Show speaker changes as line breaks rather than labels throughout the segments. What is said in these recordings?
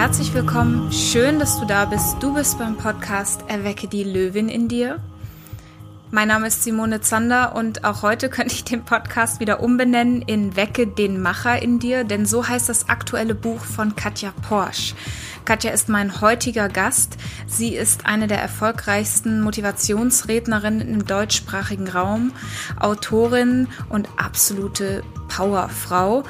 herzlich willkommen. Schön, dass du da bist. Du bist beim Podcast Erwecke die Löwin in dir. Mein Name ist Simone Zander und auch heute könnte ich den Podcast wieder umbenennen in Wecke den Macher in dir, denn so heißt das aktuelle Buch von Katja Porsch. Katja ist mein heutiger Gast. Sie ist eine der erfolgreichsten Motivationsrednerinnen im deutschsprachigen Raum, Autorin und absolute Powerfrau.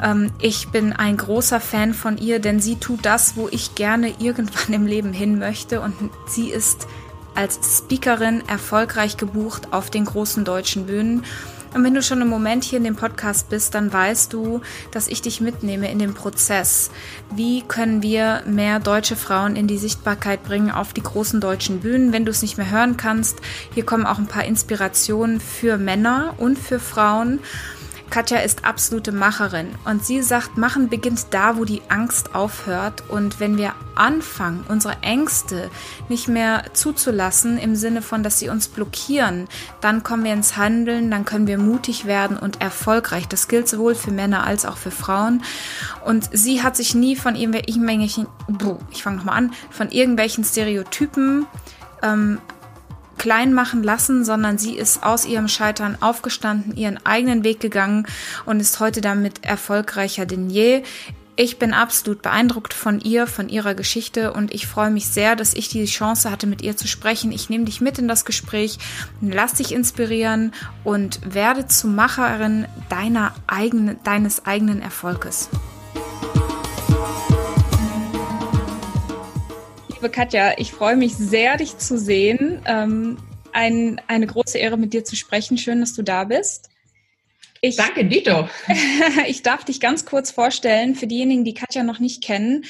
Ähm, ich bin ein großer Fan von ihr, denn sie tut das, wo ich gerne irgendwann im Leben hin möchte und sie ist als Speakerin erfolgreich gebucht auf den großen deutschen Bühnen. Und wenn du schon im Moment hier in dem Podcast bist, dann weißt du, dass ich dich mitnehme in den Prozess. Wie können wir mehr deutsche Frauen in die Sichtbarkeit bringen auf die großen deutschen Bühnen? Wenn du es nicht mehr hören kannst, hier kommen auch ein paar Inspirationen für Männer und für Frauen. Katja ist absolute Macherin und sie sagt, Machen beginnt da, wo die Angst aufhört. Und wenn wir anfangen, unsere Ängste nicht mehr zuzulassen, im Sinne von, dass sie uns blockieren, dann kommen wir ins Handeln, dann können wir mutig werden und erfolgreich. Das gilt sowohl für Männer als auch für Frauen. Und sie hat sich nie von irgendwelchen, ich fange nochmal an, von irgendwelchen Stereotypen ähm, klein machen lassen, sondern sie ist aus ihrem Scheitern aufgestanden, ihren eigenen Weg gegangen und ist heute damit erfolgreicher denn je. Ich bin absolut beeindruckt von ihr, von ihrer Geschichte und ich freue mich sehr, dass ich die Chance hatte, mit ihr zu sprechen. Ich nehme dich mit in das Gespräch, lass dich inspirieren und werde zu Macherin deiner eigenen, deines eigenen Erfolges. Liebe Katja, ich freue mich sehr, dich zu sehen. Ähm, ein, eine große Ehre, mit dir zu sprechen. Schön, dass du da bist.
Ich, Danke, Dito.
ich darf dich ganz kurz vorstellen, für diejenigen, die Katja noch nicht kennen.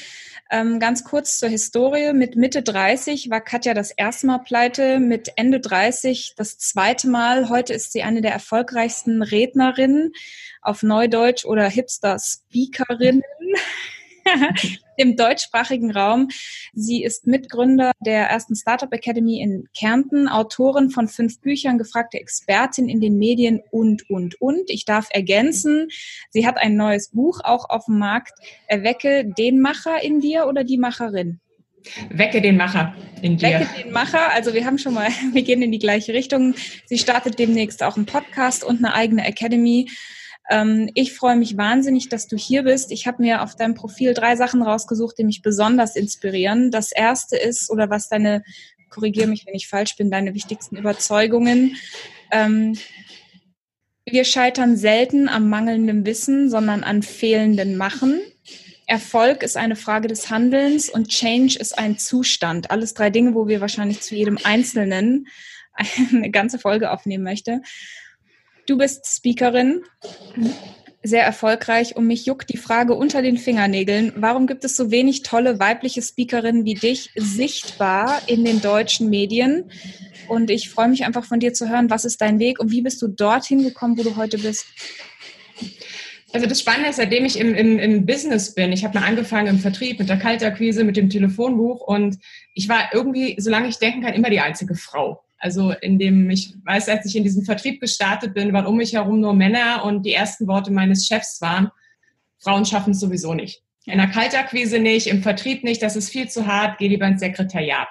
Ähm, ganz kurz zur Historie. Mit Mitte 30 war Katja das erste Mal pleite, mit Ende 30 das zweite Mal. Heute ist sie eine der erfolgreichsten Rednerinnen auf Neudeutsch oder Hipster-Speakerinnen. im deutschsprachigen Raum. Sie ist Mitgründer der ersten Startup Academy in Kärnten, Autorin von fünf Büchern, gefragte Expertin in den Medien und, und, und. Ich darf ergänzen, sie hat ein neues Buch auch auf dem Markt. Erwecke den Macher in dir oder die Macherin?
Wecke den Macher in dir.
Wecke den Macher. Also wir haben schon mal, wir gehen in die gleiche Richtung. Sie startet demnächst auch einen Podcast und eine eigene Academy. Ähm, ich freue mich wahnsinnig, dass du hier bist. Ich habe mir auf deinem Profil drei Sachen rausgesucht, die mich besonders inspirieren. Das erste ist, oder was deine, korrigiere mich, wenn ich falsch bin, deine wichtigsten Überzeugungen. Ähm, wir scheitern selten am mangelnden Wissen, sondern an fehlenden Machen. Erfolg ist eine Frage des Handelns und Change ist ein Zustand. Alles drei Dinge, wo wir wahrscheinlich zu jedem Einzelnen eine ganze Folge aufnehmen möchte. Du bist Speakerin, sehr erfolgreich und mich juckt die Frage unter den Fingernägeln. Warum gibt es so wenig tolle weibliche Speakerinnen wie dich sichtbar in den deutschen Medien? Und ich freue mich einfach von dir zu hören, was ist dein Weg und wie bist du dorthin gekommen, wo du heute bist?
Also das Spannende ist, seitdem ich im, im, im Business bin, ich habe mal angefangen im Vertrieb mit der Kaltakquise, mit dem Telefonbuch und ich war irgendwie, solange ich denken kann, immer die einzige Frau. Also in dem, ich weiß, als ich in diesen Vertrieb gestartet bin, waren um mich herum nur Männer und die ersten Worte meines Chefs waren, Frauen schaffen es sowieso nicht. In der Kaltakquise nicht, im Vertrieb nicht, das ist viel zu hart, geh lieber ins Sekretariat.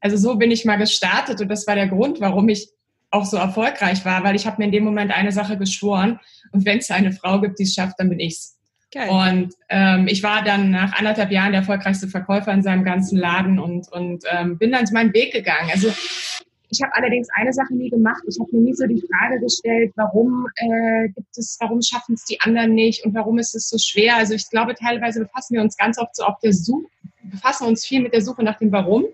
Also so bin ich mal gestartet und das war der Grund, warum ich auch so erfolgreich war, weil ich habe mir in dem Moment eine Sache geschworen und wenn es eine Frau gibt, die es schafft, dann bin ich's. Geil. Und ähm, ich war dann nach anderthalb Jahren der erfolgreichste Verkäufer in seinem ganzen Laden und, und ähm, bin dann meinen Weg gegangen. Also ich habe allerdings eine Sache nie gemacht. Ich habe mir nie so die Frage gestellt, warum äh, gibt es, warum schaffen es die anderen nicht und warum ist es so schwer. Also ich glaube, teilweise befassen wir uns ganz oft so auf der Suche, befassen uns viel mit der Suche nach dem Warum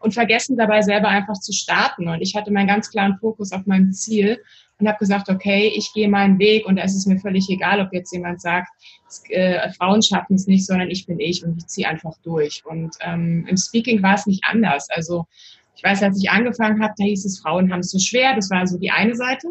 und vergessen dabei selber einfach zu starten. Und ich hatte meinen ganz klaren Fokus auf meinem Ziel und habe gesagt, okay, ich gehe meinen Weg und da ist es mir völlig egal, ob jetzt jemand sagt, äh, Frauen schaffen es nicht, sondern ich bin ich und ich ziehe einfach durch. Und ähm, im Speaking war es nicht anders. Also ich weiß, als ich angefangen habe, da hieß es, Frauen haben es so schwer. Das war so die eine Seite.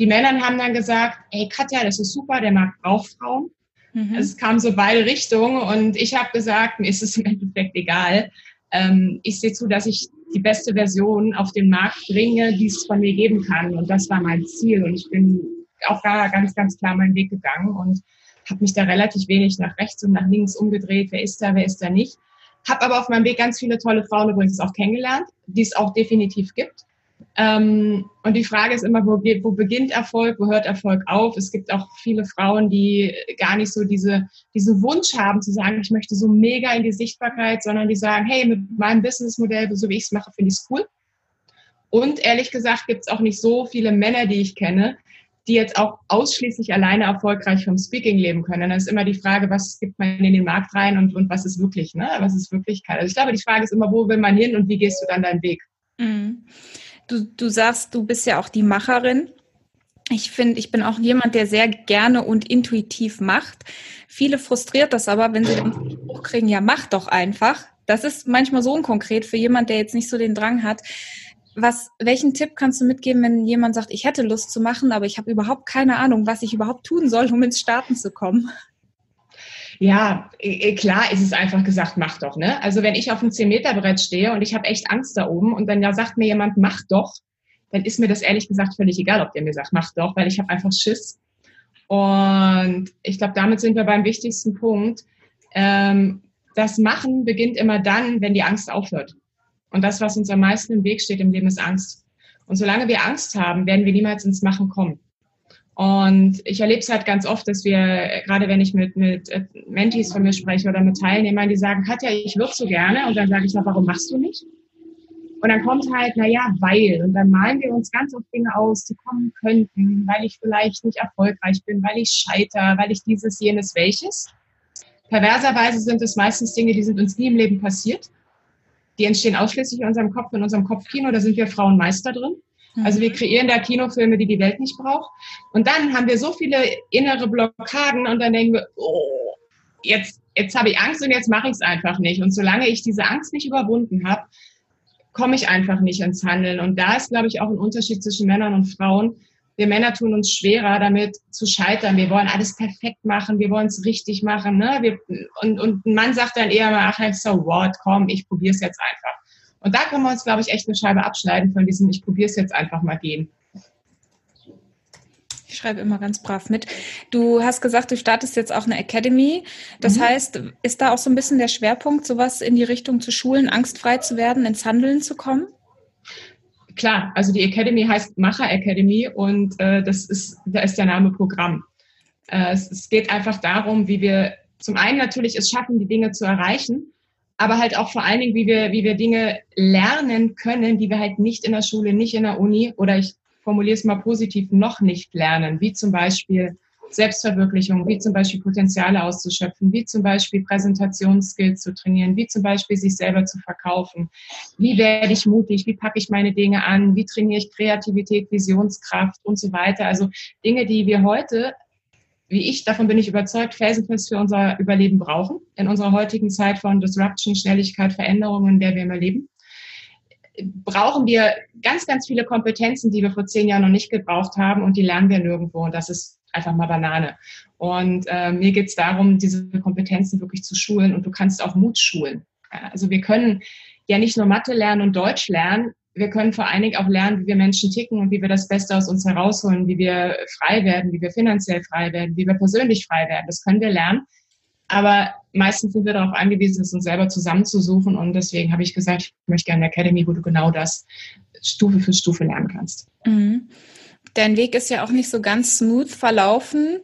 Die Männer haben dann gesagt, ey Katja, das ist super, der Markt braucht Frauen. Mhm. Also es kam so beide Richtungen und ich habe gesagt, mir ist es im Endeffekt egal. Ähm, ich sehe zu, dass ich die beste Version auf den Markt bringe, die es von mir geben kann. Und das war mein Ziel. Und ich bin auch da ganz, ganz klar meinen Weg gegangen und habe mich da relativ wenig nach rechts und nach links umgedreht, wer ist da, wer ist da nicht. Habe aber auf meinem Weg ganz viele tolle Frauen übrigens auch kennengelernt, die es auch definitiv gibt. Ähm, und die Frage ist immer, wo, wo beginnt Erfolg, wo hört Erfolg auf? Es gibt auch viele Frauen, die gar nicht so diese, diesen Wunsch haben zu sagen, ich möchte so mega in die Sichtbarkeit, sondern die sagen, hey, mit meinem Businessmodell, so wie ich es mache, finde ich es cool. Und ehrlich gesagt gibt es auch nicht so viele Männer, die ich kenne, die jetzt auch ausschließlich alleine erfolgreich vom Speaking leben können. dann ist immer die Frage, was gibt man in den Markt rein und, und was ist wirklich, ne? Was ist Wirklichkeit? Also ich glaube, die Frage ist immer, wo will man hin und wie gehst du dann deinen Weg?
Mhm. Du, du sagst, du bist ja auch die Macherin. Ich finde, ich bin auch jemand, der sehr gerne und intuitiv macht. Viele frustriert das aber, wenn sie den Spruch kriegen, ja, mach doch einfach. Das ist manchmal so unkonkret für jemand, der jetzt nicht so den Drang hat. Was, welchen Tipp kannst du mitgeben, wenn jemand sagt, ich hätte Lust zu machen, aber ich habe überhaupt keine Ahnung, was ich überhaupt tun soll, um ins Starten zu kommen?
Ja, klar ist es einfach gesagt, mach doch. Ne? Also wenn ich auf einem 10-Meter-Brett stehe und ich habe echt Angst da oben und dann ja sagt mir jemand, mach doch, dann ist mir das ehrlich gesagt völlig egal, ob der mir sagt, mach doch, weil ich habe einfach Schiss. Und ich glaube, damit sind wir beim wichtigsten Punkt. Ähm, das Machen beginnt immer dann, wenn die Angst aufhört. Und das, was uns am meisten im Weg steht im Leben, ist Angst. Und solange wir Angst haben, werden wir niemals ins Machen kommen. Und ich erlebe es halt ganz oft, dass wir, gerade wenn ich mit, mit äh, Mentees von mir spreche oder mit Teilnehmern, die sagen, Katja, ich würde so gerne. Und dann sage ich, na, warum machst du nicht? Und dann kommt halt, na ja, weil. Und dann malen wir uns ganz oft Dinge aus, die kommen könnten, weil ich vielleicht nicht erfolgreich bin, weil ich scheiter, weil ich dieses, jenes, welches. Perverserweise sind es meistens Dinge, die sind uns nie im Leben passiert. Die entstehen ausschließlich in unserem Kopf, in unserem Kopfkino. Da sind wir Frauen Meister drin. Also wir mhm. kreieren da Kinofilme, die die Welt nicht braucht. Und dann haben wir so viele innere Blockaden und dann denken wir, oh, jetzt, jetzt habe ich Angst und jetzt mache ich es einfach nicht. Und solange ich diese Angst nicht überwunden habe, komme ich einfach nicht ins Handeln. Und da ist, glaube ich, auch ein Unterschied zwischen Männern und Frauen. Wir Männer tun uns schwerer, damit zu scheitern. Wir wollen alles perfekt machen, wir wollen es richtig machen. Ne? Wir, und, und ein Mann sagt dann eher mal, ach, so what, komm, ich probiere es jetzt einfach. Und da können wir uns, glaube ich, echt eine Scheibe abschneiden von diesem, ich probiere es jetzt einfach mal gehen.
Ich schreibe immer ganz brav mit. Du hast gesagt, du startest jetzt auch eine Academy. Das mhm. heißt, ist da auch so ein bisschen der Schwerpunkt, sowas in die Richtung zu schulen, angstfrei zu werden, ins Handeln zu kommen?
Klar, also die Academy heißt Macher Academy und äh, das ist, da ist der Name Programm. Äh, es, es geht einfach darum, wie wir zum einen natürlich es schaffen, die Dinge zu erreichen, aber halt auch vor allen Dingen, wie wir, wie wir Dinge lernen können, die wir halt nicht in der Schule, nicht in der Uni oder ich formuliere es mal positiv, noch nicht lernen, wie zum Beispiel Selbstverwirklichung, wie zum Beispiel Potenziale auszuschöpfen, wie zum Beispiel Präsentationsskills zu trainieren, wie zum Beispiel sich selber zu verkaufen. Wie werde ich mutig? Wie packe ich meine Dinge an? Wie trainiere ich Kreativität, Visionskraft und so weiter? Also Dinge, die wir heute wie ich, davon bin ich überzeugt, felsenfest für unser Überleben brauchen, in unserer heutigen Zeit von Disruption, Schnelligkeit, Veränderungen, in der wir immer leben, brauchen wir ganz, ganz viele Kompetenzen, die wir vor zehn Jahren noch nicht gebraucht haben und die lernen wir nirgendwo und das ist einfach mal Banane. Und äh, mir geht es darum, diese Kompetenzen wirklich zu schulen und du kannst auch Mut schulen. Also wir können ja nicht nur Mathe lernen und Deutsch lernen, wir können vor allen Dingen auch lernen, wie wir Menschen ticken und wie wir das Beste aus uns herausholen, wie wir frei werden, wie wir finanziell frei werden, wie wir persönlich frei werden. Das können wir lernen. Aber meistens sind wir darauf angewiesen, es uns selber zusammenzusuchen. Und deswegen habe ich gesagt, ich möchte gerne eine Academy, wo du genau das Stufe für Stufe lernen kannst.
Mhm. Dein Weg ist ja auch nicht so ganz smooth verlaufen.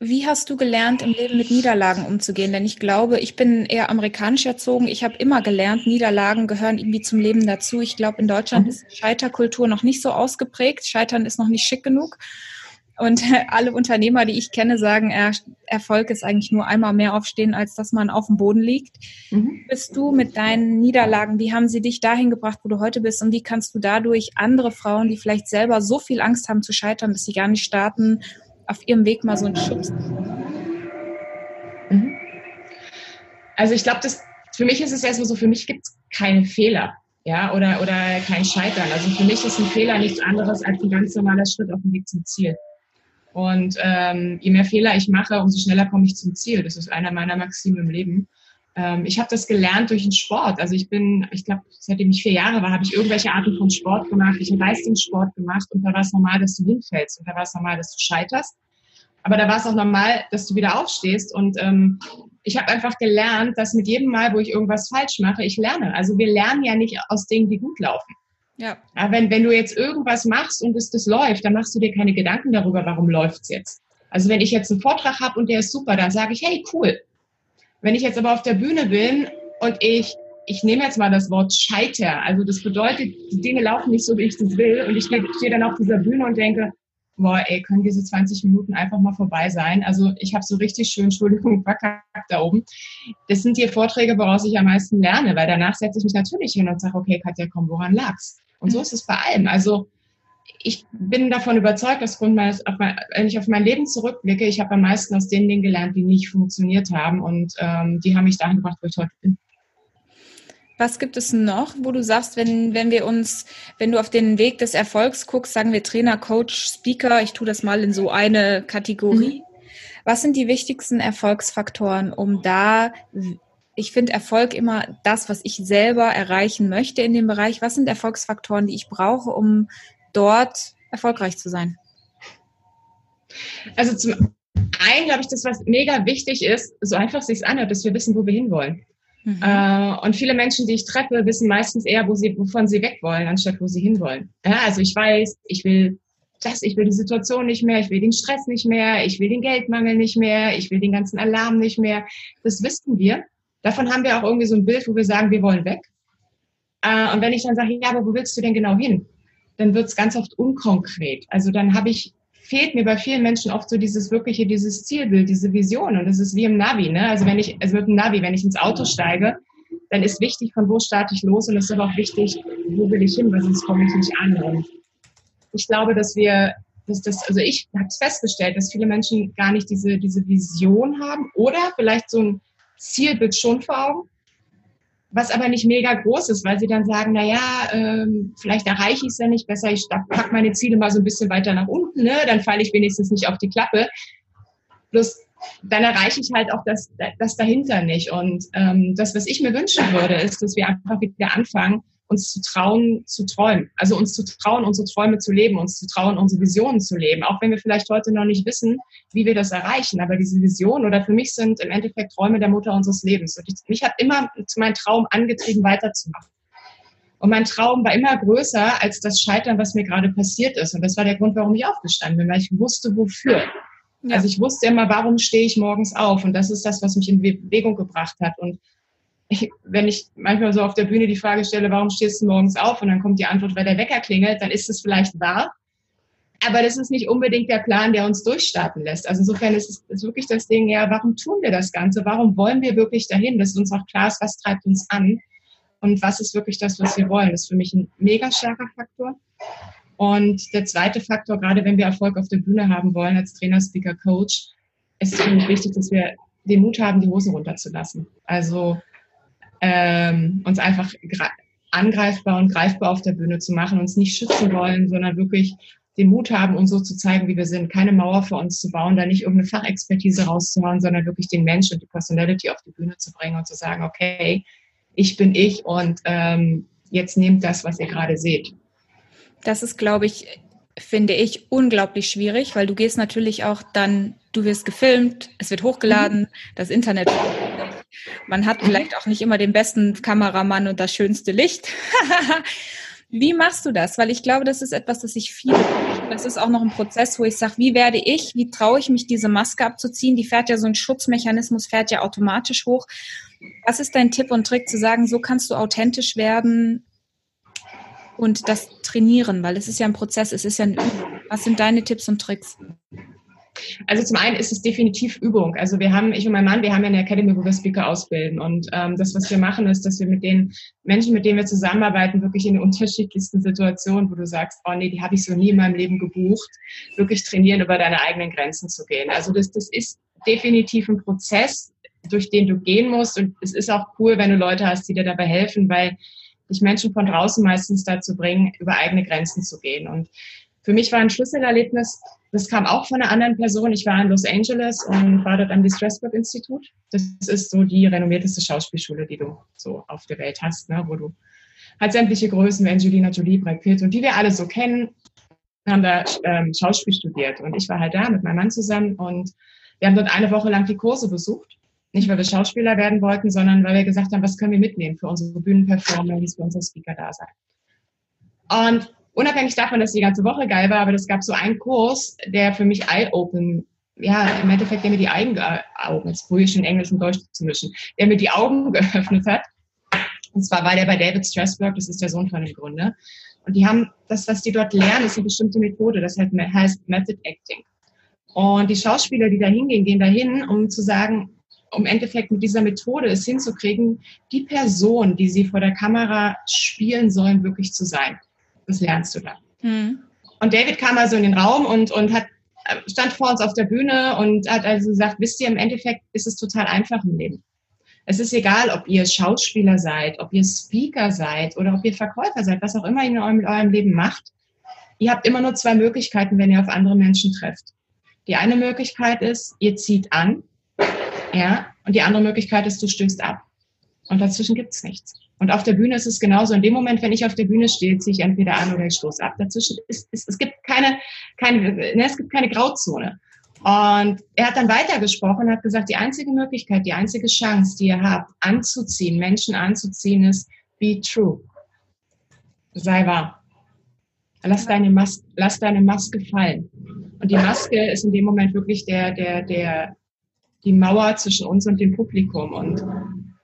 Wie hast du gelernt, im Leben mit Niederlagen umzugehen? Denn ich glaube, ich bin eher amerikanisch erzogen. Ich habe immer gelernt, Niederlagen gehören irgendwie zum Leben dazu. Ich glaube, in Deutschland mhm. ist Scheiterkultur noch nicht so ausgeprägt. Scheitern ist noch nicht schick genug. Und alle Unternehmer, die ich kenne, sagen, er, Erfolg ist eigentlich nur einmal mehr aufstehen, als dass man auf dem Boden liegt. Mhm. Bist du mit deinen Niederlagen, wie haben sie dich dahin gebracht, wo du heute bist? Und wie kannst du dadurch andere Frauen, die vielleicht selber so viel Angst haben zu scheitern, dass sie gar nicht starten, auf ihrem Weg mal so einen Schubs?
Mhm. Also ich glaube, für mich ist es erstmal so, für mich gibt es keine Fehler. Ja, oder, oder kein Scheitern. Also für mich ist ein Fehler nichts anderes als ein ganz normaler Schritt auf dem Weg zum Ziel. Und ähm, je mehr Fehler ich mache, umso schneller komme ich zum Ziel. Das ist einer meiner Maximen im Leben. Ähm, ich habe das gelernt durch den Sport. Also ich bin, ich glaube, seitdem ich vier Jahre war, habe ich irgendwelche Arten von Sport gemacht. Ich habe Leistungssport gemacht und da war es normal, dass du hinfällst und da war es normal, dass du scheiterst. Aber da war es auch normal, dass du wieder aufstehst. Und ähm, ich habe einfach gelernt, dass mit jedem Mal, wo ich irgendwas falsch mache, ich lerne. Also wir lernen ja nicht aus Dingen, die gut laufen. Ja. ja wenn, wenn du jetzt irgendwas machst und es das läuft, dann machst du dir keine Gedanken darüber, warum läuft es jetzt. Also wenn ich jetzt einen Vortrag habe und der ist super, dann sage ich, hey, cool. Wenn ich jetzt aber auf der Bühne bin und ich, ich nehme jetzt mal das Wort Scheiter, also das bedeutet, die Dinge laufen nicht so, wie ich das will und ich stehe dann auf dieser Bühne und denke, boah, ey, können diese 20 Minuten einfach mal vorbei sein. Also ich habe so richtig schön, Entschuldigung, verkackt da oben. Das sind die Vorträge, woraus ich am meisten lerne, weil danach setze ich mich natürlich hin und sage, okay, Katja, komm, woran lag's? Und so ist es bei allem. Also ich bin davon überzeugt, dass Grund meines, mein, wenn ich auf mein Leben zurückblicke, ich habe am meisten aus den Dingen gelernt, die nicht funktioniert haben und ähm, die haben mich dahin gebracht, wo ich heute bin.
Was gibt es noch, wo du sagst, wenn, wenn wir uns, wenn du auf den Weg des Erfolgs guckst, sagen wir Trainer, Coach, Speaker, ich tue das mal in so eine Kategorie. Mhm. Was sind die wichtigsten Erfolgsfaktoren, um da, ich finde Erfolg immer das, was ich selber erreichen möchte in dem Bereich. Was sind Erfolgsfaktoren, die ich brauche, um dort erfolgreich zu sein?
Also zum einen glaube ich, das, was mega wichtig ist, so einfach sich anhört, dass wir wissen, wo wir hinwollen. Mhm. Äh, und viele Menschen, die ich treffe, wissen meistens eher, wo sie, wovon sie weg wollen, anstatt wo sie hinwollen. Ja, also ich weiß, ich will das, ich will die Situation nicht mehr, ich will den Stress nicht mehr, ich will den Geldmangel nicht mehr, ich will den ganzen Alarm nicht mehr. Das wissen wir. Davon haben wir auch irgendwie so ein Bild, wo wir sagen, wir wollen weg. Äh, und wenn ich dann sage, ja, aber wo willst du denn genau hin? Dann wird es ganz oft unkonkret. Also dann habe ich fehlt mir bei vielen Menschen oft so dieses wirkliche, dieses Zielbild, diese Vision. Und das ist wie im Navi, ne? Also wenn ich, es wird ein Navi, wenn ich ins Auto steige, dann ist wichtig, von wo starte ich los und es ist aber auch wichtig, wo will ich hin, weil sonst komme ich nicht an. Und ich glaube, dass wir, dass das, also ich habe es festgestellt, dass viele Menschen gar nicht diese, diese Vision haben oder vielleicht so ein Zielbild schon vor Augen, was aber nicht mega groß ist, weil sie dann sagen, na ja, ähm, vielleicht erreiche ich es ja nicht besser, ich pack meine Ziele mal so ein bisschen weiter nach unten, ne? dann falle ich wenigstens nicht auf die Klappe. Bloß dann erreiche ich halt auch das, das dahinter nicht. Und ähm, das, was ich mir wünschen würde, ist, dass wir einfach wieder anfangen, uns zu trauen, zu träumen. Also uns zu trauen, unsere Träume zu leben, uns zu trauen, unsere Visionen zu leben. Auch wenn wir vielleicht heute noch nicht wissen, wie wir das erreichen. Aber diese Visionen oder für mich sind im Endeffekt Träume der Mutter unseres Lebens. Und ich, mich hat immer zu meinem Traum angetrieben, weiterzumachen. Und mein Traum war immer größer als das Scheitern, was mir gerade passiert ist. Und das war der Grund, warum ich aufgestanden bin, weil ich wusste, wofür. Ja. Also ich wusste immer, warum stehe ich morgens auf? Und das ist das, was mich in Bewegung gebracht hat. Und wenn ich manchmal so auf der Bühne die Frage stelle, warum stehst du morgens auf? Und dann kommt die Antwort, weil der Wecker klingelt, dann ist es vielleicht wahr. Aber das ist nicht unbedingt der Plan, der uns durchstarten lässt. Also insofern ist es ist wirklich das Ding, ja, warum tun wir das Ganze? Warum wollen wir wirklich dahin? Dass uns auch klar ist, was treibt uns an? Und was ist wirklich das, was wir wollen? Das ist für mich ein mega starker Faktor. Und der zweite Faktor, gerade wenn wir Erfolg auf der Bühne haben wollen, als Trainer, Speaker, Coach, ist es für mich wichtig, dass wir den Mut haben, die Hosen runterzulassen. Also ähm, uns einfach angreifbar und greifbar auf der Bühne zu machen, uns nicht schützen wollen, sondern wirklich den Mut haben, uns so zu zeigen, wie wir sind, keine Mauer für uns zu bauen, da nicht irgendeine Fachexpertise rauszuhauen, sondern wirklich den Mensch und die Personality auf die Bühne zu bringen und zu sagen, okay, ich bin ich und ähm, jetzt nehmt das, was ihr gerade seht.
Das ist, glaube ich, finde ich unglaublich schwierig, weil du gehst natürlich auch dann, du wirst gefilmt, es wird hochgeladen, mhm. das Internet man hat vielleicht auch nicht immer den besten Kameramann und das schönste Licht. Wie machst du das? Weil ich glaube, das ist etwas, das ich viele, das ist auch noch ein Prozess, wo ich sage, wie werde ich, wie traue ich mich, diese Maske abzuziehen? Die fährt ja so ein Schutzmechanismus, fährt ja automatisch hoch. Was ist dein Tipp und Trick zu sagen, so kannst du authentisch werden und das trainieren? Weil es ist ja ein Prozess, es ist ja ein Übung. Was sind deine Tipps und Tricks?
Also zum einen ist es definitiv Übung. Also wir haben, ich und mein Mann, wir haben ja eine Academy, wo wir Speaker ausbilden. Und ähm, das, was wir machen, ist, dass wir mit den Menschen, mit denen wir zusammenarbeiten, wirklich in den unterschiedlichsten Situationen, wo du sagst, oh nee, die habe ich so nie in meinem Leben gebucht, wirklich trainieren, über deine eigenen Grenzen zu gehen. Also das, das ist definitiv ein Prozess, durch den du gehen musst. Und es ist auch cool, wenn du Leute hast, die dir dabei helfen, weil dich Menschen von draußen meistens dazu bringen, über eigene Grenzen zu gehen. Und für mich war ein Schlüsselerlebnis, das kam auch von einer anderen Person. Ich war in Los Angeles und war dort am Distressburg Institut. Das ist so die renommierteste Schauspielschule, die du so auf der Welt hast, ne? wo du halt sämtliche Größen wie Angelina Jolie, Brad Pitt und die wir alle so kennen, haben da ähm, Schauspiel studiert und ich war halt da mit meinem Mann zusammen und wir haben dort eine Woche lang die Kurse besucht. Nicht, weil wir Schauspieler werden wollten, sondern weil wir gesagt haben, was können wir mitnehmen für unsere Bühnenperformance, für unser Speaker-Dasein. Und unabhängig davon, dass die ganze Woche geil war, aber es gab so einen Kurs, der für mich eye-open, ja, im Endeffekt, der mir die Augen, jetzt probiere ich in Englisch und Deutsch zu mischen, der mir die Augen geöffnet hat. Und zwar war der bei David Strasberg, das ist der Sohn von dem Gründer. Und die haben, das, was die dort lernen, ist eine bestimmte Methode, das heißt Method Acting. Und die Schauspieler, die da hingehen, gehen dahin, um zu sagen, um im Endeffekt mit dieser Methode es hinzukriegen, die Person, die sie vor der Kamera spielen sollen, wirklich zu sein. Das lernst du da. Mhm. Und David kam also in den Raum und, und hat, stand vor uns auf der Bühne und hat also gesagt, wisst ihr, im Endeffekt ist es total einfach im Leben. Es ist egal, ob ihr Schauspieler seid, ob ihr Speaker seid oder ob ihr Verkäufer seid, was auch immer ihr in eurem Leben macht. Ihr habt immer nur zwei Möglichkeiten, wenn ihr auf andere Menschen trefft. Die eine Möglichkeit ist, ihr zieht an, ja, und die andere Möglichkeit ist, du stößt ab. Und dazwischen gibt's nichts. Und auf der Bühne ist es genauso. In dem Moment, wenn ich auf der Bühne stehe, ziehe ich entweder an oder ich stoße ab. Dazwischen ist, ist es gibt keine, keine, ne, es gibt keine Grauzone. Und er hat dann weitergesprochen und hat gesagt, die einzige Möglichkeit, die einzige Chance, die ihr habt, anzuziehen, Menschen anzuziehen, ist be true. Sei wahr. Lass deine, Mas lass deine Maske fallen. Und die Maske ist in dem Moment wirklich der, der, der, die Mauer zwischen uns und dem Publikum. Und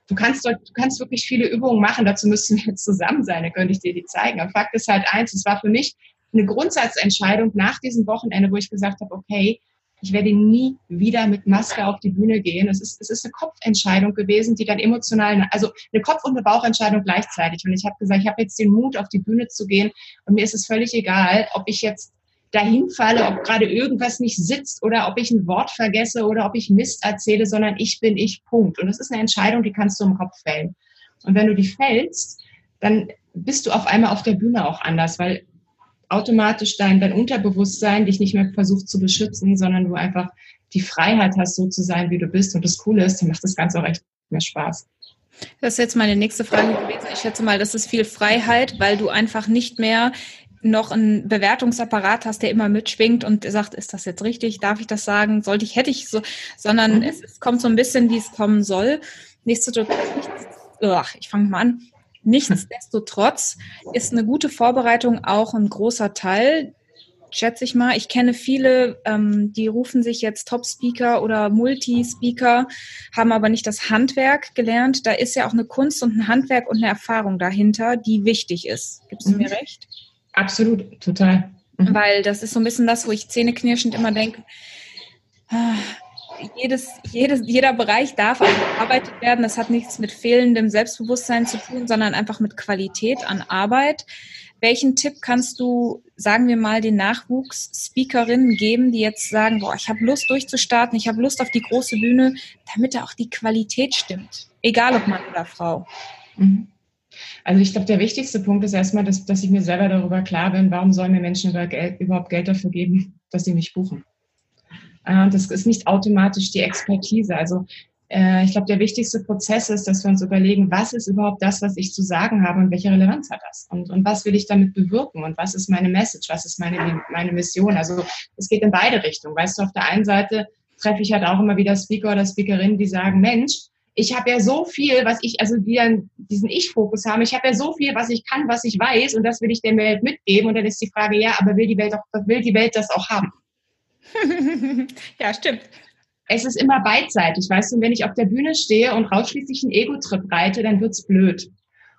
du kannst dort, du kannst wirklich viele Übungen machen. Dazu müssen wir zusammen sein. Dann könnte ich dir die zeigen. Aber Fakt ist halt eins. Es war für mich eine Grundsatzentscheidung nach diesem Wochenende, wo ich gesagt habe, okay, ich werde nie wieder mit Maske auf die Bühne gehen. Es ist, es ist eine Kopfentscheidung gewesen, die dann emotional, also eine Kopf- und eine Bauchentscheidung gleichzeitig. Und ich habe gesagt, ich habe jetzt den Mut, auf die Bühne zu gehen. Und mir ist es völlig egal, ob ich jetzt dahin falle, ob gerade irgendwas nicht sitzt oder ob ich ein Wort vergesse oder ob ich Mist erzähle, sondern ich bin ich, Punkt. Und das ist eine Entscheidung, die kannst du im Kopf fällen. Und wenn du die fällst, dann bist du auf einmal auf der Bühne auch anders, weil automatisch dein, dein Unterbewusstsein dich nicht mehr versucht zu beschützen, sondern du einfach die Freiheit hast, so zu sein, wie du bist. Und das Coole ist, dann macht das Ganze auch echt mehr Spaß.
Das ist jetzt meine nächste Frage gewesen. Ich schätze mal, das ist viel Freiheit, weil du einfach nicht mehr noch einen Bewertungsapparat hast, der immer mitschwingt und sagt, ist das jetzt richtig? Darf ich das sagen? Sollte ich, hätte ich so, sondern mhm. es, es, kommt so ein bisschen, wie es kommen soll. Nichtsdestotrotz, ach, ich fange mal an. Nichtsdestotrotz ist eine gute Vorbereitung auch ein großer Teil, schätze ich mal. Ich kenne viele, ähm, die rufen sich jetzt Top-Speaker oder Multi-Speaker, haben aber nicht das Handwerk gelernt. Da ist ja auch eine Kunst und ein Handwerk und eine Erfahrung dahinter, die wichtig ist. Gibst du mhm. mir recht?
Absolut, total.
Mhm. Weil das ist so ein bisschen das, wo ich zähneknirschend immer denke, ah, jedes, jedes, jeder Bereich darf bearbeitet werden. Das hat nichts mit fehlendem Selbstbewusstsein zu tun, sondern einfach mit Qualität an Arbeit. Welchen Tipp kannst du, sagen wir mal, den Nachwuchs-Speakerinnen geben, die jetzt sagen, boah, ich habe Lust durchzustarten, ich habe Lust auf die große Bühne, damit da auch die Qualität stimmt, egal ob Mann oder Frau? Mhm.
Also ich glaube, der wichtigste Punkt ist erstmal, dass, dass ich mir selber darüber klar bin, warum sollen mir Menschen über Geld, überhaupt Geld dafür geben, dass sie mich buchen. Äh, das ist nicht automatisch die Expertise. Also äh, ich glaube, der wichtigste Prozess ist, dass wir uns überlegen, was ist überhaupt das, was ich zu sagen habe und welche Relevanz hat das? Und, und was will ich damit bewirken? Und was ist meine Message? Was ist meine, meine Mission? Also es geht in beide Richtungen. Weißt du, auf der einen Seite treffe ich halt auch immer wieder Speaker oder Speakerinnen, die sagen, Mensch, ich habe ja so viel, was ich, also die dann diesen Ich-Fokus haben, ich habe ja so viel, was ich kann, was ich weiß und das will ich der Welt mitgeben. Und dann ist die Frage, ja, aber will die Welt, auch, will die Welt das auch haben?
ja, stimmt.
Es ist immer beidseitig, weißt du, und wenn ich auf der Bühne stehe und rausschließlich einen Ego-Trip reite, dann wird's blöd.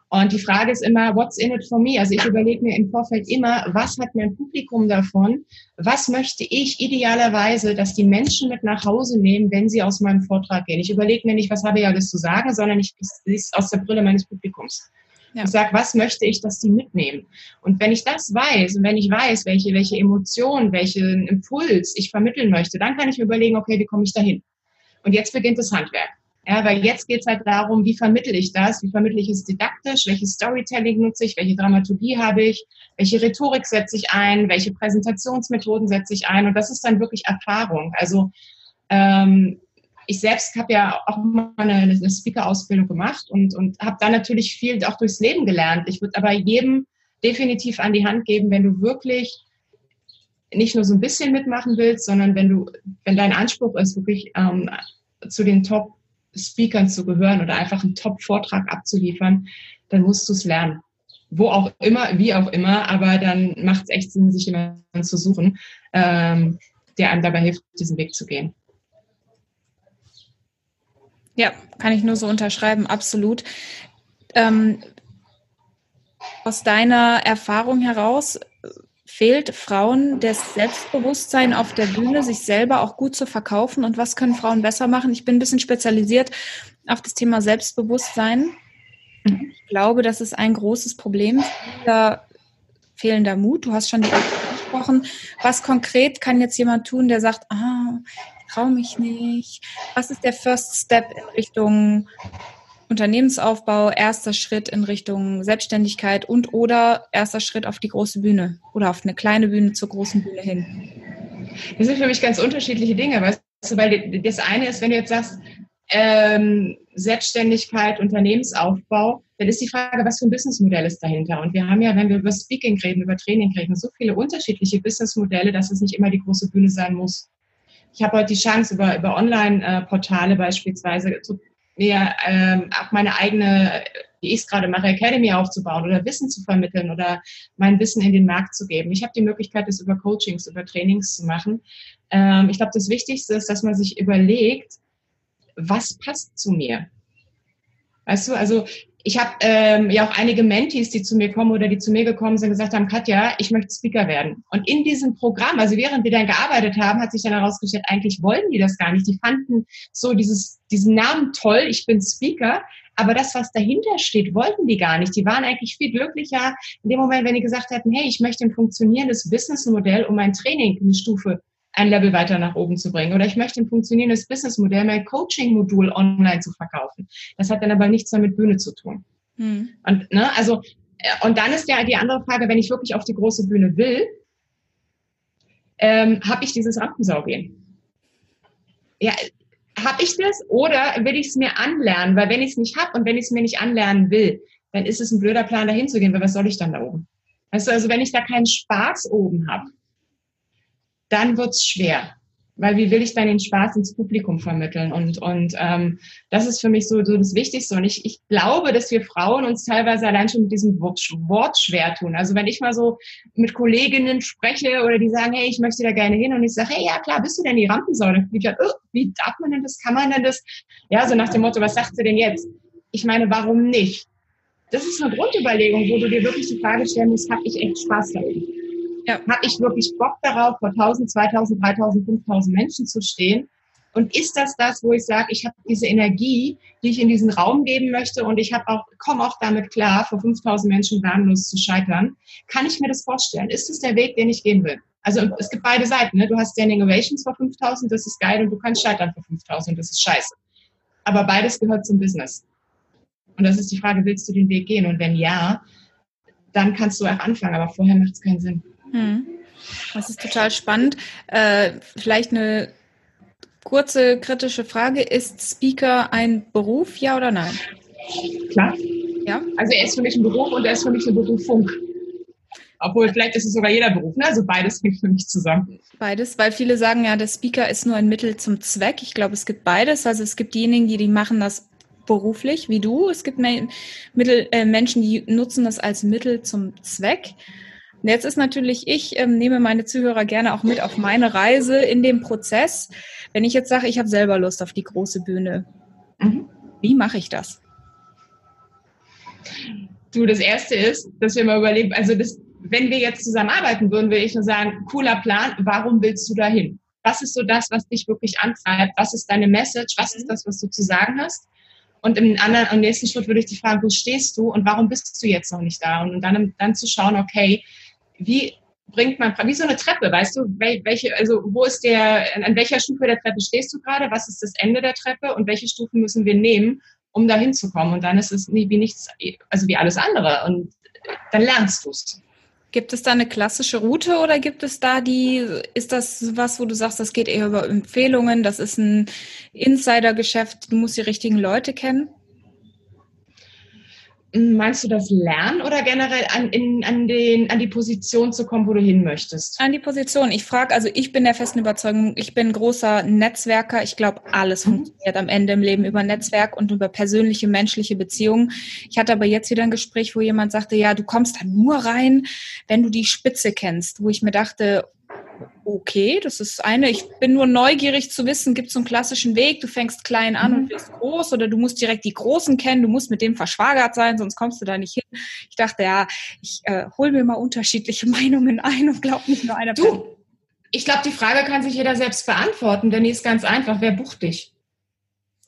Und die Frage ist immer, what's in it for me? Also ich überlege mir im Vorfeld immer, was hat mein Publikum davon? Was möchte ich idealerweise, dass die Menschen mit nach Hause nehmen, wenn sie aus meinem Vortrag gehen? Ich überlege mir nicht, was habe ich alles zu sagen, sondern ich sehe es aus der Brille meines Publikums. Ja. Ich sage, was möchte ich, dass die mitnehmen? Und wenn ich das weiß und wenn ich weiß, welche, welche Emotionen, welchen Impuls ich vermitteln möchte, dann kann ich mir überlegen, okay, wie komme ich dahin? Und jetzt beginnt das Handwerk. Ja, weil jetzt geht es halt darum, wie vermittel ich das, wie vermittle ich es didaktisch, welches Storytelling nutze ich, welche Dramaturgie habe ich, welche Rhetorik setze ich ein, welche Präsentationsmethoden setze ich ein? Und das ist dann wirklich Erfahrung. Also ähm, ich selbst habe ja auch mal eine, eine Speaker-Ausbildung gemacht und, und habe dann natürlich viel auch durchs Leben gelernt. Ich würde aber jedem definitiv an die Hand geben, wenn du wirklich nicht nur so ein bisschen mitmachen willst, sondern wenn du, wenn dein Anspruch ist, wirklich ähm, zu den Top-Speakern zu gehören oder einfach einen Top-Vortrag abzuliefern, dann musst du es lernen. Wo auch immer, wie auch immer, aber dann macht es echt Sinn, sich jemanden zu suchen, ähm, der einem dabei hilft, diesen Weg zu gehen.
Ja, kann ich nur so unterschreiben, absolut. Ähm, aus deiner Erfahrung heraus fehlt Frauen das Selbstbewusstsein auf der Bühne, sich selber auch gut zu verkaufen und was können Frauen besser machen? Ich bin ein bisschen spezialisiert auf das Thema Selbstbewusstsein. Ich glaube, das ist ein großes Problem. Fehlender, fehlender Mut. Du hast schon die angesprochen. Was konkret kann jetzt jemand tun, der sagt, ah, ich traue mich nicht? Was ist der First Step in Richtung Unternehmensaufbau, erster Schritt in Richtung Selbstständigkeit und oder erster Schritt auf die große Bühne oder auf eine kleine Bühne zur großen Bühne hin?
Das sind für mich ganz unterschiedliche Dinge, weißt du, weil das eine ist, wenn du jetzt sagst, ähm, Selbstständigkeit, Unternehmensaufbau, dann ist die Frage, was für ein Businessmodell ist dahinter? Und wir haben ja, wenn wir über Speaking reden, über Training reden, so viele unterschiedliche Businessmodelle, dass es nicht immer die große Bühne sein muss. Ich habe heute die Chance, über, über Online-Portale beispielsweise zu mir ähm, auch meine eigene, wie ich es gerade mache, Academy aufzubauen oder Wissen zu vermitteln oder mein Wissen in den Markt zu geben. Ich habe die Möglichkeit, das über Coachings, über Trainings zu machen. Ähm, ich glaube, das Wichtigste ist, dass man sich überlegt, was passt zu mir? Weißt du, also ich habe ähm, ja auch einige Mentees, die zu mir kommen oder die zu mir gekommen sind, gesagt haben, Katja, ich möchte Speaker werden. Und in diesem Programm, also während wir dann gearbeitet haben, hat sich dann herausgestellt, eigentlich wollen die das gar nicht. Die fanden so dieses, diesen Namen toll, ich bin Speaker, aber das, was dahinter steht, wollten die gar nicht. Die waren eigentlich viel glücklicher in dem Moment, wenn die gesagt hätten, hey, ich möchte ein funktionierendes Businessmodell, um mein Training eine Stufe ein Level weiter nach oben zu bringen. Oder ich möchte ein funktionierendes Businessmodell, mein Coaching-Modul online zu verkaufen. Das hat dann aber nichts mehr mit Bühne zu tun. Hm. Und, ne, also, äh, und dann ist ja die andere Frage, wenn ich wirklich auf die große Bühne will, ähm, habe ich dieses Rampensaugehen? Ja, habe ich das oder will ich es mir anlernen? Weil wenn ich es nicht habe und wenn ich es mir nicht anlernen will, dann ist es ein blöder Plan, dahin zu gehen, weil was soll ich dann da oben? Weißt du, also wenn ich da keinen Spaß oben habe, dann wird's schwer. Weil wie will ich dann den Spaß ins Publikum vermitteln? Und, und ähm, das ist für mich so, so das Wichtigste. Und ich, ich glaube, dass wir Frauen uns teilweise allein schon mit diesem Wort, schwer tun. Also wenn ich mal so mit Kolleginnen spreche oder die sagen, hey, ich möchte da gerne hin und ich sage, hey, ja klar, bist du denn die Rampensäule? Sage, oh, wie darf man denn das? Kann man denn das? Ja, so nach dem Motto, was sagt sie denn jetzt? Ich meine, warum nicht? Das ist eine Grundüberlegung, wo du dir wirklich die Frage stellen musst, habe ich echt Spaß damit? Ja. habe ich wirklich Bock darauf, vor 1000, 2000, 3000, 5000 Menschen zu stehen? Und ist das das, wo ich sage, ich habe diese Energie, die ich in diesen Raum geben möchte und ich habe auch komme auch damit klar, vor 5000 Menschen planlos zu scheitern? Kann ich mir das vorstellen? Ist das der Weg, den ich gehen will? Also es gibt beide Seiten. Ne? Du hast Standing Ovations vor 5000, das ist geil und du kannst scheitern vor 5000, das ist scheiße. Aber beides gehört zum Business. Und das ist die Frage, willst du den Weg gehen? Und wenn ja, dann kannst du auch anfangen, aber vorher macht es keinen Sinn. Hm.
Das ist total spannend. Äh, vielleicht eine kurze kritische Frage. Ist Speaker ein Beruf, ja oder nein?
Klar. Ja? Also er ist für mich ein Beruf und er ist für mich eine Berufung. Obwohl, vielleicht ist es sogar jeder Beruf. Ne? Also beides hängt für mich zusammen.
Beides, weil viele sagen ja, der Speaker ist nur ein Mittel zum Zweck. Ich glaube, es gibt beides. Also es gibt diejenigen, die, die machen das beruflich, wie du. Es gibt Mittel, äh, Menschen, die nutzen das als Mittel zum Zweck. Und jetzt ist natürlich, ich ähm, nehme meine Zuhörer gerne auch mit auf meine Reise in dem Prozess. Wenn ich jetzt sage, ich habe selber Lust auf die große Bühne, mhm. wie mache ich das?
Du, das erste ist, dass wir mal überlegen, also das, wenn wir jetzt zusammenarbeiten würden, würde ich nur sagen, cooler Plan, warum willst du dahin? Was ist so das, was dich wirklich antreibt? Was ist deine Message? Was ist das, was du zu sagen hast? Und im, anderen, im nächsten Schritt würde ich dich fragen, wo stehst du und warum bist du jetzt noch nicht da? Und dann, dann zu schauen, okay, wie bringt man, wie so eine Treppe, weißt du, welche, also wo ist der, an welcher Stufe der Treppe stehst du gerade, was ist das Ende der Treppe und welche Stufen müssen wir nehmen, um da hinzukommen? Und dann ist es wie nichts, also wie alles andere und dann lernst du es.
Gibt es da eine klassische Route oder gibt es da die, ist das was, wo du sagst, das geht eher über Empfehlungen, das ist ein Insidergeschäft, du musst die richtigen Leute kennen?
Meinst du das Lernen oder generell an, in, an, den, an die Position zu kommen, wo du hin möchtest?
An die Position. Ich frage, also ich bin der festen Überzeugung, ich bin großer Netzwerker. Ich glaube, alles mhm. funktioniert am Ende im Leben über Netzwerk und über persönliche, menschliche Beziehungen. Ich hatte aber jetzt wieder ein Gespräch, wo jemand sagte, ja, du kommst da nur rein, wenn du die Spitze kennst, wo ich mir dachte, okay, das ist eine. Ich bin nur neugierig zu wissen, gibt es einen klassischen Weg? Du fängst klein an mhm. und wirst groß oder du musst direkt die Großen kennen, du musst mit dem verschwagert sein, sonst kommst du da nicht hin. Ich dachte, ja, ich äh, hol mir mal unterschiedliche Meinungen ein und glaub nicht nur einer.
Du, ich glaube, die Frage kann sich jeder selbst beantworten, denn die ist ganz einfach. Wer bucht dich?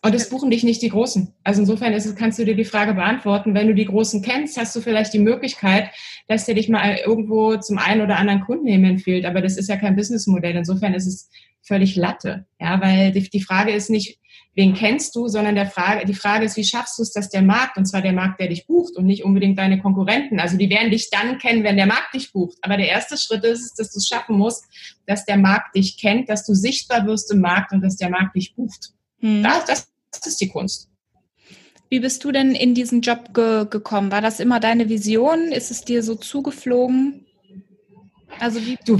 Und es buchen dich nicht die Großen. Also insofern es, kannst du dir die Frage beantworten. Wenn du die Großen kennst, hast du vielleicht die Möglichkeit, dass der dich mal irgendwo zum einen oder anderen Kunden eben empfiehlt. Aber das ist ja kein Businessmodell. Insofern ist es völlig Latte. Ja, weil die, die Frage ist nicht, wen kennst du, sondern der Frage, die Frage ist, wie schaffst du es, dass der Markt, und zwar der Markt, der dich bucht und nicht unbedingt deine Konkurrenten. Also die werden dich dann kennen, wenn der Markt dich bucht. Aber der erste Schritt ist, dass du es schaffen musst, dass der Markt dich kennt, dass du sichtbar wirst im Markt und dass der Markt dich bucht. Hm. Das, das ist die Kunst.
Wie bist du denn in diesen Job ge gekommen? War das immer deine Vision? Ist es dir so zugeflogen?
Also wie du,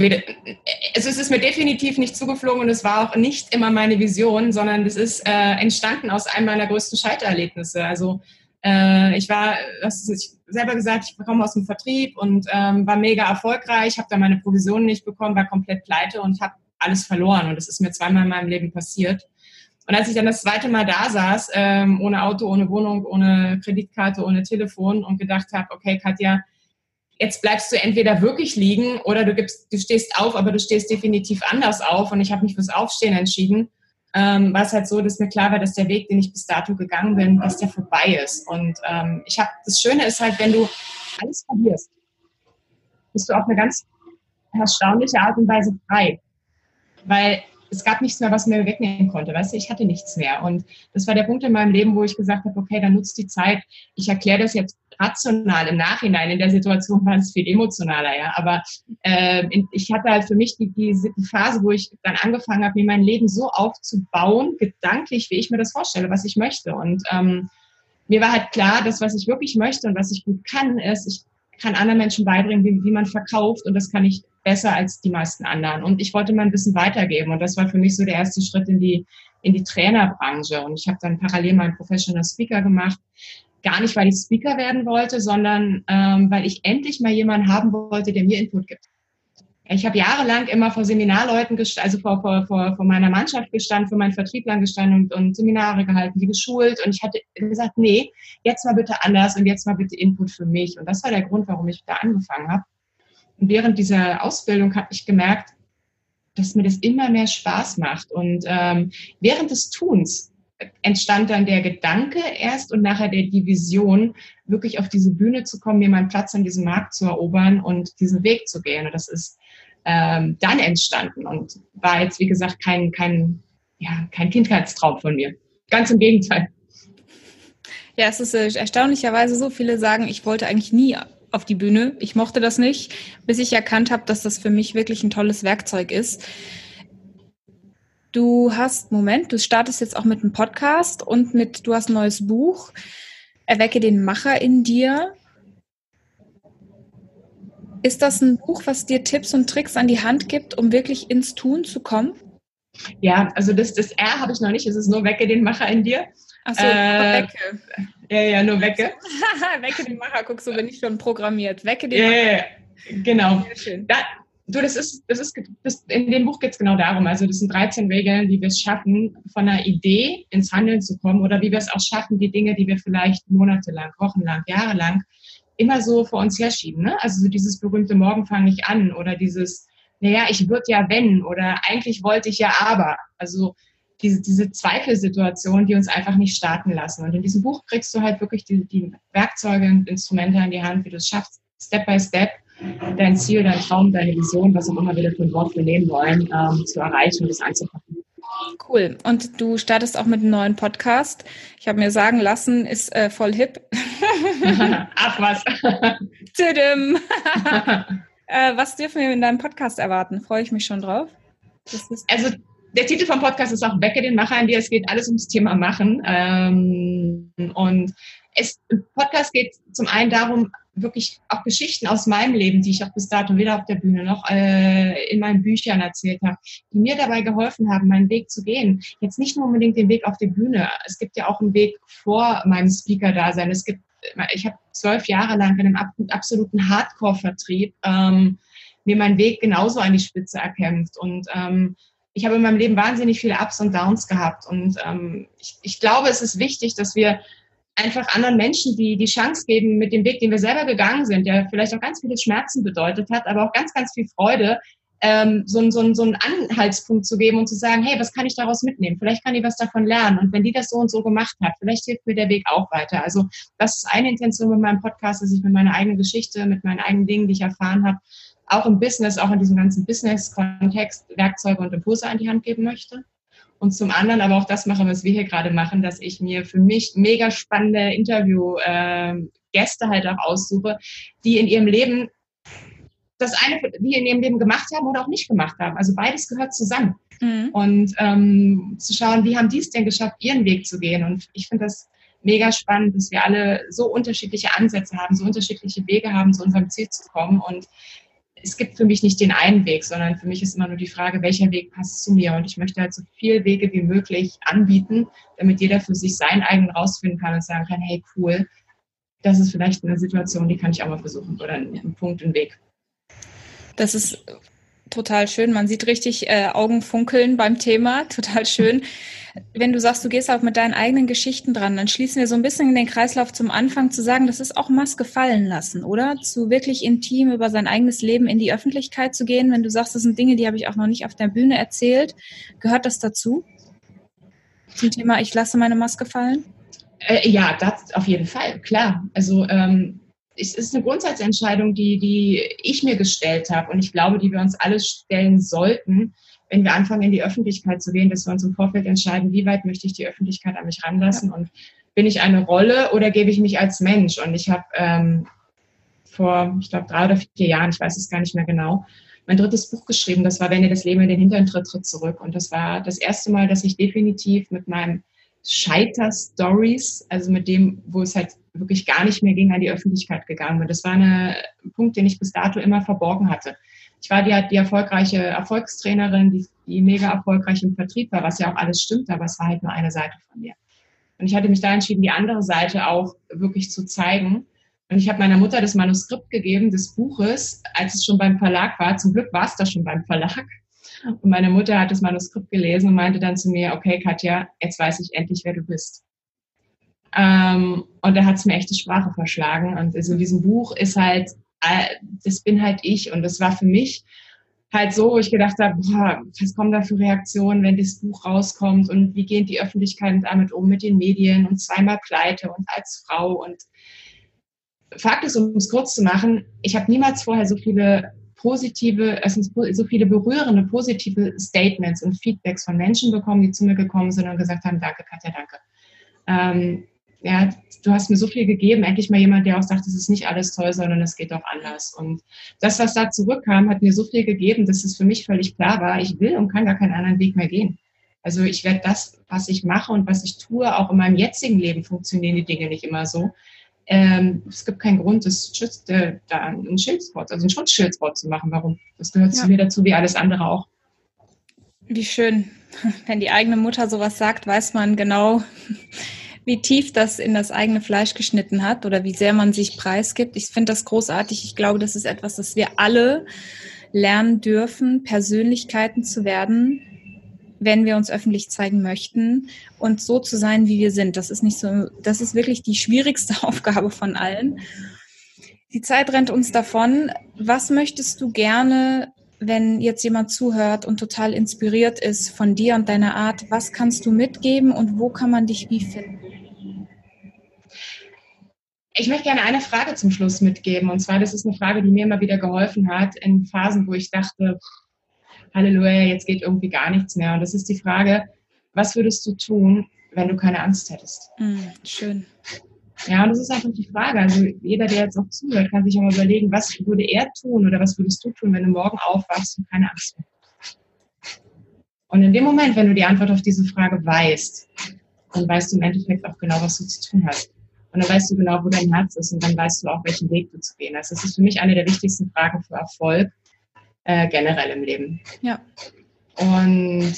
es ist mir definitiv nicht zugeflogen und es war auch nicht immer meine Vision, sondern es ist äh, entstanden aus einem meiner größten Scheitererlebnisse. Also äh, ich war, das ist, ich selber gesagt, ich komme aus dem Vertrieb und ähm, war mega erfolgreich, habe da meine Provisionen nicht bekommen, war komplett pleite und habe alles verloren und das ist mir zweimal in meinem Leben passiert. Und als ich dann das zweite Mal da saß, ähm, ohne Auto, ohne Wohnung, ohne Kreditkarte, ohne Telefon und gedacht habe, okay, Katja, jetzt bleibst du entweder wirklich liegen oder du gibst, du stehst auf, aber du stehst definitiv anders auf. Und ich habe mich fürs Aufstehen entschieden. Ähm, war es halt so, dass mir klar war, dass der Weg, den ich bis dato gegangen bin, dass der vorbei ist. Und ähm, ich habe, das Schöne ist halt, wenn du alles verlierst, bist du auf eine ganz erstaunliche Art und Weise frei. Weil es gab nichts mehr, was mir wegnehmen konnte. Weißt du, ich hatte nichts mehr. Und das war der Punkt in meinem Leben, wo ich gesagt habe, okay, dann nutzt die Zeit. Ich erkläre das jetzt rational im Nachhinein. In der Situation war es viel emotionaler, ja. Aber äh, ich hatte halt für mich die, die, die Phase, wo ich dann angefangen habe, mir mein Leben so aufzubauen, gedanklich, wie ich mir das vorstelle, was ich möchte. Und ähm, mir war halt klar, dass was ich wirklich möchte und was ich gut kann, ist, ich kann anderen Menschen beibringen, wie, wie man verkauft und das kann ich besser als die meisten anderen. Und ich wollte mein Wissen weitergeben und das war für mich so der erste Schritt in die, in die Trainerbranche. Und ich habe dann parallel meinen Professional Speaker gemacht. Gar nicht, weil ich Speaker werden wollte, sondern ähm, weil ich endlich mal jemanden haben wollte, der mir Input gibt. Ich habe jahrelang immer vor Seminarleuten, also vor, vor, vor, vor meiner Mannschaft gestanden, für meinen Vertrieb lang gestanden und, und Seminare gehalten, die geschult. Und ich hatte gesagt, nee, jetzt mal bitte anders und jetzt mal bitte Input für mich. Und das war der Grund, warum ich da angefangen habe. Und während dieser Ausbildung habe ich gemerkt, dass mir das immer mehr Spaß macht. Und ähm, während des Tuns entstand dann der Gedanke erst und nachher der, die Vision, wirklich auf diese Bühne zu kommen, mir meinen Platz an diesem Markt zu erobern und diesen Weg zu gehen. Und das ist ähm, dann entstanden und war jetzt, wie gesagt, kein, kein, ja, kein Kindheitstraum von mir. Ganz im Gegenteil.
Ja, es ist äh, erstaunlicherweise so, viele sagen, ich wollte eigentlich nie auf die Bühne. Ich mochte das nicht, bis ich erkannt habe, dass das für mich wirklich ein tolles Werkzeug ist. Du hast, Moment, du startest jetzt auch mit einem Podcast und mit, du hast ein neues Buch, Erwecke den Macher in dir. Ist das ein Buch, was dir Tipps und Tricks an die Hand gibt, um wirklich ins Tun zu kommen?
Ja, also das, das R habe ich noch nicht, es ist nur Wecke den Macher in dir.
Achso, äh, Wecke.
Ja, ja, nur Wecke.
Wecke den Macher, guckst du, bin ich schon programmiert. Wecke den
ja, Macher. Ja, genau. Sehr schön. Da, du, das ist, das ist, das, in dem Buch geht es genau darum. Also das sind 13 Regeln, wie wir es schaffen, von einer Idee ins Handeln zu kommen oder wie wir es auch schaffen, die Dinge, die wir vielleicht monatelang, wochenlang, jahrelang immer so vor uns herschieben. Ne? Also so dieses berühmte Morgen fange ich an oder dieses, naja, ich würde ja wenn oder eigentlich wollte ich ja aber. Also diese, diese Zweifelsituation, die uns einfach nicht starten lassen. Und in diesem Buch kriegst du halt wirklich die, die Werkzeuge und Instrumente an die Hand, wie du es schaffst, Step by Step, dein Ziel, dein Traum, deine Vision, was auch immer wir ein Wort wir nehmen wollen, ähm, zu erreichen und das anzupacken.
Cool. Und du startest auch mit einem neuen Podcast. Ich habe mir sagen lassen, ist äh, voll hip.
Ach was.
äh, was dürfen wir in deinem Podcast erwarten? Freue ich mich schon drauf.
also der Titel vom Podcast ist auch Wecke den Macher in dir. Es geht alles ums Thema Machen. Ähm, und es, im Podcast geht zum einen darum, wirklich auch Geschichten aus meinem Leben, die ich auch bis dato weder auf der Bühne noch äh, in meinen Büchern erzählt habe, die mir dabei geholfen haben, meinen Weg zu gehen. Jetzt nicht nur unbedingt den Weg auf die Bühne. Es gibt ja auch einen Weg vor meinem Speaker-Dasein. Es gibt, ich habe zwölf Jahre lang in einem absoluten Hardcore-Vertrieb ähm, mir meinen Weg genauso an die Spitze erkämpft und ähm, ich habe in meinem Leben wahnsinnig viele Ups und Downs gehabt. Und ähm, ich, ich glaube, es ist wichtig, dass wir einfach anderen Menschen die, die Chance geben, mit dem Weg, den wir selber gegangen sind, der vielleicht auch ganz viele Schmerzen bedeutet hat, aber auch ganz, ganz viel Freude, ähm, so, so, so einen Anhaltspunkt zu geben und zu sagen, hey, was kann ich daraus mitnehmen? Vielleicht kann die was davon lernen. Und wenn die das so und so gemacht hat, vielleicht hilft mir der Weg auch weiter. Also das ist eine Intention mit meinem Podcast, dass ich mit meiner eigenen Geschichte, mit meinen eigenen Dingen, die ich erfahren habe, auch im Business, auch in diesem ganzen Business-Kontext Werkzeuge und Impulse an die Hand geben möchte. Und zum anderen aber auch das mache, was wir hier gerade machen, dass ich mir für mich mega spannende Interview-Gäste ähm, halt auch aussuche, die in ihrem Leben das eine, die in ihrem Leben gemacht haben oder auch nicht gemacht haben. Also beides gehört zusammen. Mhm. Und ähm, zu schauen, wie haben die es denn geschafft, ihren Weg zu gehen. Und ich finde das mega spannend, dass wir alle so unterschiedliche Ansätze haben, so unterschiedliche Wege haben, zu unserem Ziel zu kommen. Und es gibt für mich nicht den einen Weg, sondern für mich ist immer nur die Frage, welcher Weg passt zu mir. Und ich möchte halt so viele Wege wie möglich anbieten, damit jeder für sich seinen eigenen rausfinden kann und sagen kann, hey, cool, das ist vielleicht eine Situation, die kann ich auch mal versuchen oder ein Punkt, ein Weg.
Das ist total schön. Man sieht richtig äh, Augen funkeln beim Thema. Total schön. Wenn du sagst, du gehst auch mit deinen eigenen Geschichten dran, dann schließen wir so ein bisschen in den Kreislauf zum Anfang zu sagen, das ist auch Maske fallen lassen, oder? Zu wirklich intim über sein eigenes Leben in die Öffentlichkeit zu gehen. Wenn du sagst, das sind Dinge, die habe ich auch noch nicht auf der Bühne erzählt, gehört das dazu? Zum Thema, ich lasse meine Maske fallen?
Äh, ja, das auf jeden Fall, klar. Also ähm, es ist eine Grundsatzentscheidung, die, die ich mir gestellt habe und ich glaube, die wir uns alle stellen sollten, wenn wir anfangen, in die Öffentlichkeit zu gehen, dass wir uns im Vorfeld entscheiden, wie weit möchte ich die Öffentlichkeit an mich ranlassen ja. und bin ich eine Rolle oder gebe ich mich als Mensch? Und ich habe ähm, vor, ich glaube, drei oder vier Jahren, ich weiß es gar nicht mehr genau, mein drittes Buch geschrieben. Das war, wenn ihr das Leben in den Hintern tritt, tritt zurück. Und das war das erste Mal, dass ich definitiv mit meinem Scheiter-Stories, also mit dem, wo es halt wirklich gar nicht mehr ging, an die Öffentlichkeit gegangen bin. Das war ein Punkt, den ich bis dato immer verborgen hatte. Ich war die, die erfolgreiche Erfolgstrainerin, die, die mega erfolgreich im Vertrieb war, was ja auch alles stimmt, aber es war halt nur eine Seite von mir. Und ich hatte mich da entschieden, die andere Seite auch wirklich zu zeigen. Und ich habe meiner Mutter das Manuskript gegeben des Buches, als es schon beim Verlag war. Zum Glück war es da schon beim Verlag. Und meine Mutter hat das Manuskript gelesen und meinte dann zu mir, okay, Katja, jetzt weiß ich endlich, wer du bist. Ähm, und da hat es mir echt die Sprache verschlagen. Und also in diesem Buch ist halt, das bin halt ich. Und das war für mich halt so, wo ich gedacht habe, boah, was kommen da für Reaktionen, wenn das Buch rauskommt und wie geht die Öffentlichkeit damit um mit den Medien und zweimal pleite und als Frau. Und Fakt ist, um es kurz zu machen, ich habe niemals vorher so viele positive, so viele berührende, positive Statements und Feedbacks von Menschen bekommen, die zu mir gekommen sind und gesagt haben, danke, Katja, danke. Ähm, ja, du hast mir so viel gegeben, endlich mal jemand, der auch sagt, es ist nicht alles toll, sondern es geht auch anders. Und das, was da zurückkam, hat mir so viel gegeben, dass es für mich völlig klar war, ich will und kann gar keinen anderen Weg mehr gehen. Also ich werde das, was ich mache und was ich tue, auch in meinem jetzigen Leben funktionieren die Dinge nicht immer so. Ähm, es gibt keinen Grund, das schützt, äh, da ein Schildspot, also ein Schutzschildspot zu machen. Warum? Das gehört ja. zu mir dazu, wie alles andere auch.
Wie schön. Wenn die eigene Mutter sowas sagt, weiß man genau, wie tief das in das eigene Fleisch geschnitten hat oder wie sehr man sich preisgibt. Ich finde das großartig. Ich glaube, das ist etwas, das wir alle lernen dürfen, Persönlichkeiten zu werden, wenn wir uns öffentlich zeigen möchten und so zu sein, wie wir sind. Das ist nicht so, das ist wirklich die schwierigste Aufgabe von allen. Die Zeit rennt uns davon. Was möchtest du gerne, wenn jetzt jemand zuhört und total inspiriert ist von dir und deiner Art, was kannst du mitgeben und wo kann man dich wie finden?
Ich möchte gerne eine Frage zum Schluss mitgeben. Und zwar, das ist eine Frage, die mir immer wieder geholfen hat in Phasen, wo ich dachte, Halleluja, jetzt geht irgendwie gar nichts mehr. Und das ist die Frage, was würdest du tun, wenn du keine Angst hättest?
Mm, schön.
Ja, und das ist einfach die Frage. Also jeder, der jetzt auch zuhört, kann sich auch mal überlegen, was würde er tun oder was würdest du tun, wenn du morgen aufwachst und keine Angst mehr Und in dem Moment, wenn du die Antwort auf diese Frage weißt, dann weißt du im Endeffekt auch genau, was du zu tun hast. Und dann weißt du genau, wo dein Herz ist und dann weißt du auch, welchen Weg du zu gehen hast. Das ist für mich eine der wichtigsten Fragen für Erfolg äh, generell im Leben.
Ja.
Und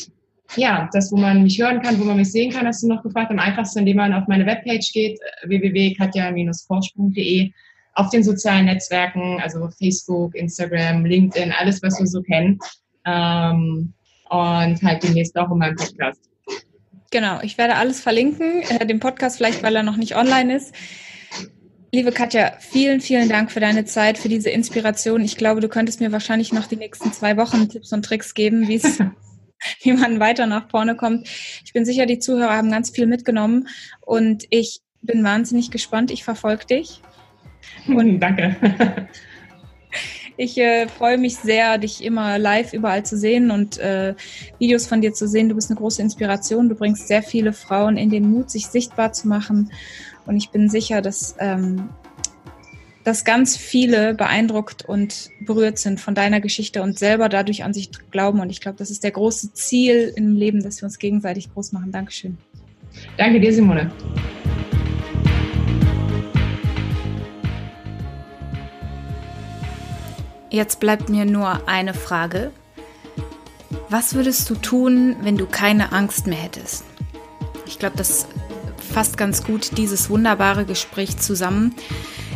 ja, das, wo man mich hören kann, wo man mich sehen kann, hast du noch gefragt. Am einfachsten, indem man auf meine Webpage geht, www.katja-forsch.de, auf den sozialen Netzwerken, also Facebook, Instagram, LinkedIn, alles, was wir so kennen. Ähm, und halt demnächst auch in meinem Podcast.
Genau, ich werde alles verlinken, äh, den Podcast vielleicht, weil er noch nicht online ist. Liebe Katja, vielen, vielen Dank für deine Zeit, für diese Inspiration. Ich glaube, du könntest mir wahrscheinlich noch die nächsten zwei Wochen Tipps und Tricks geben, wie es wie man weiter nach vorne kommt. Ich bin sicher, die Zuhörer haben ganz viel mitgenommen und ich bin wahnsinnig gespannt. Ich verfolge dich.
Und Danke.
Ich äh, freue mich sehr, dich immer live überall zu sehen und äh, Videos von dir zu sehen. Du bist eine große Inspiration. Du bringst sehr viele Frauen in den Mut, sich sichtbar zu machen. Und ich bin sicher, dass, ähm, dass ganz viele beeindruckt und berührt sind von deiner Geschichte und selber dadurch an sich glauben. Und ich glaube, das ist der große Ziel im Leben, dass wir uns gegenseitig groß machen. Dankeschön.
Danke dir, Simone.
Jetzt bleibt mir nur eine Frage. Was würdest du tun, wenn du keine Angst mehr hättest? Ich glaube, das fasst ganz gut dieses wunderbare Gespräch zusammen.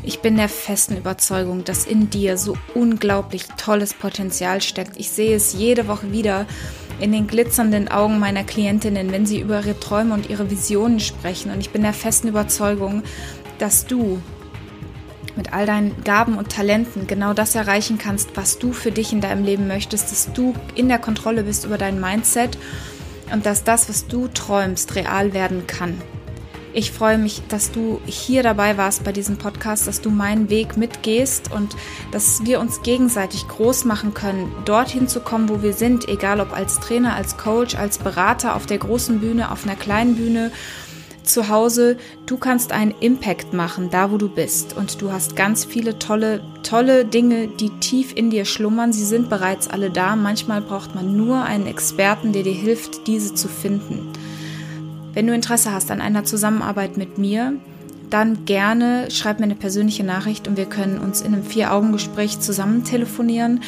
Ich bin der festen Überzeugung, dass in dir so unglaublich tolles Potenzial steckt. Ich sehe es jede Woche wieder in den glitzernden Augen meiner Klientinnen, wenn sie über ihre Träume und ihre Visionen sprechen. Und ich bin der festen Überzeugung, dass du mit all deinen Gaben und Talenten genau das erreichen kannst, was du für dich in deinem Leben möchtest, dass du in der Kontrolle bist über dein Mindset und dass das, was du träumst, real werden kann. Ich freue mich, dass du hier dabei warst bei diesem Podcast, dass du meinen Weg mitgehst und dass wir uns gegenseitig groß machen können, dorthin zu kommen, wo wir sind, egal ob als Trainer, als Coach, als Berater auf der großen Bühne, auf einer kleinen Bühne zu Hause, du kannst einen Impact machen, da wo du bist. Und du hast ganz viele tolle, tolle Dinge, die tief in dir schlummern. Sie sind bereits alle da. Manchmal braucht man nur einen Experten, der dir hilft, diese zu finden. Wenn du Interesse hast an einer Zusammenarbeit mit mir, dann gerne schreib mir eine persönliche Nachricht und wir können uns in einem Vier-Augen-Gespräch zusammen telefonieren.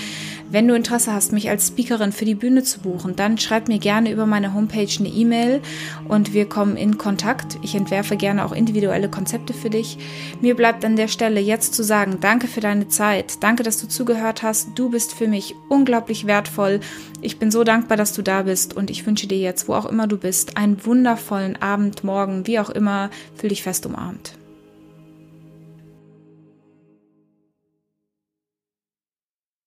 Wenn du Interesse hast, mich als Speakerin für die Bühne zu buchen, dann schreib mir gerne über meine Homepage eine E-Mail und wir kommen in Kontakt. Ich entwerfe gerne auch individuelle Konzepte für dich. Mir bleibt an der Stelle jetzt zu sagen, danke für deine Zeit. Danke, dass du zugehört hast. Du bist für mich unglaublich wertvoll. Ich bin so dankbar, dass du da bist und ich wünsche dir jetzt, wo auch immer du bist, einen wundervollen Abend, morgen, wie auch immer. Fühl dich fest umarmt.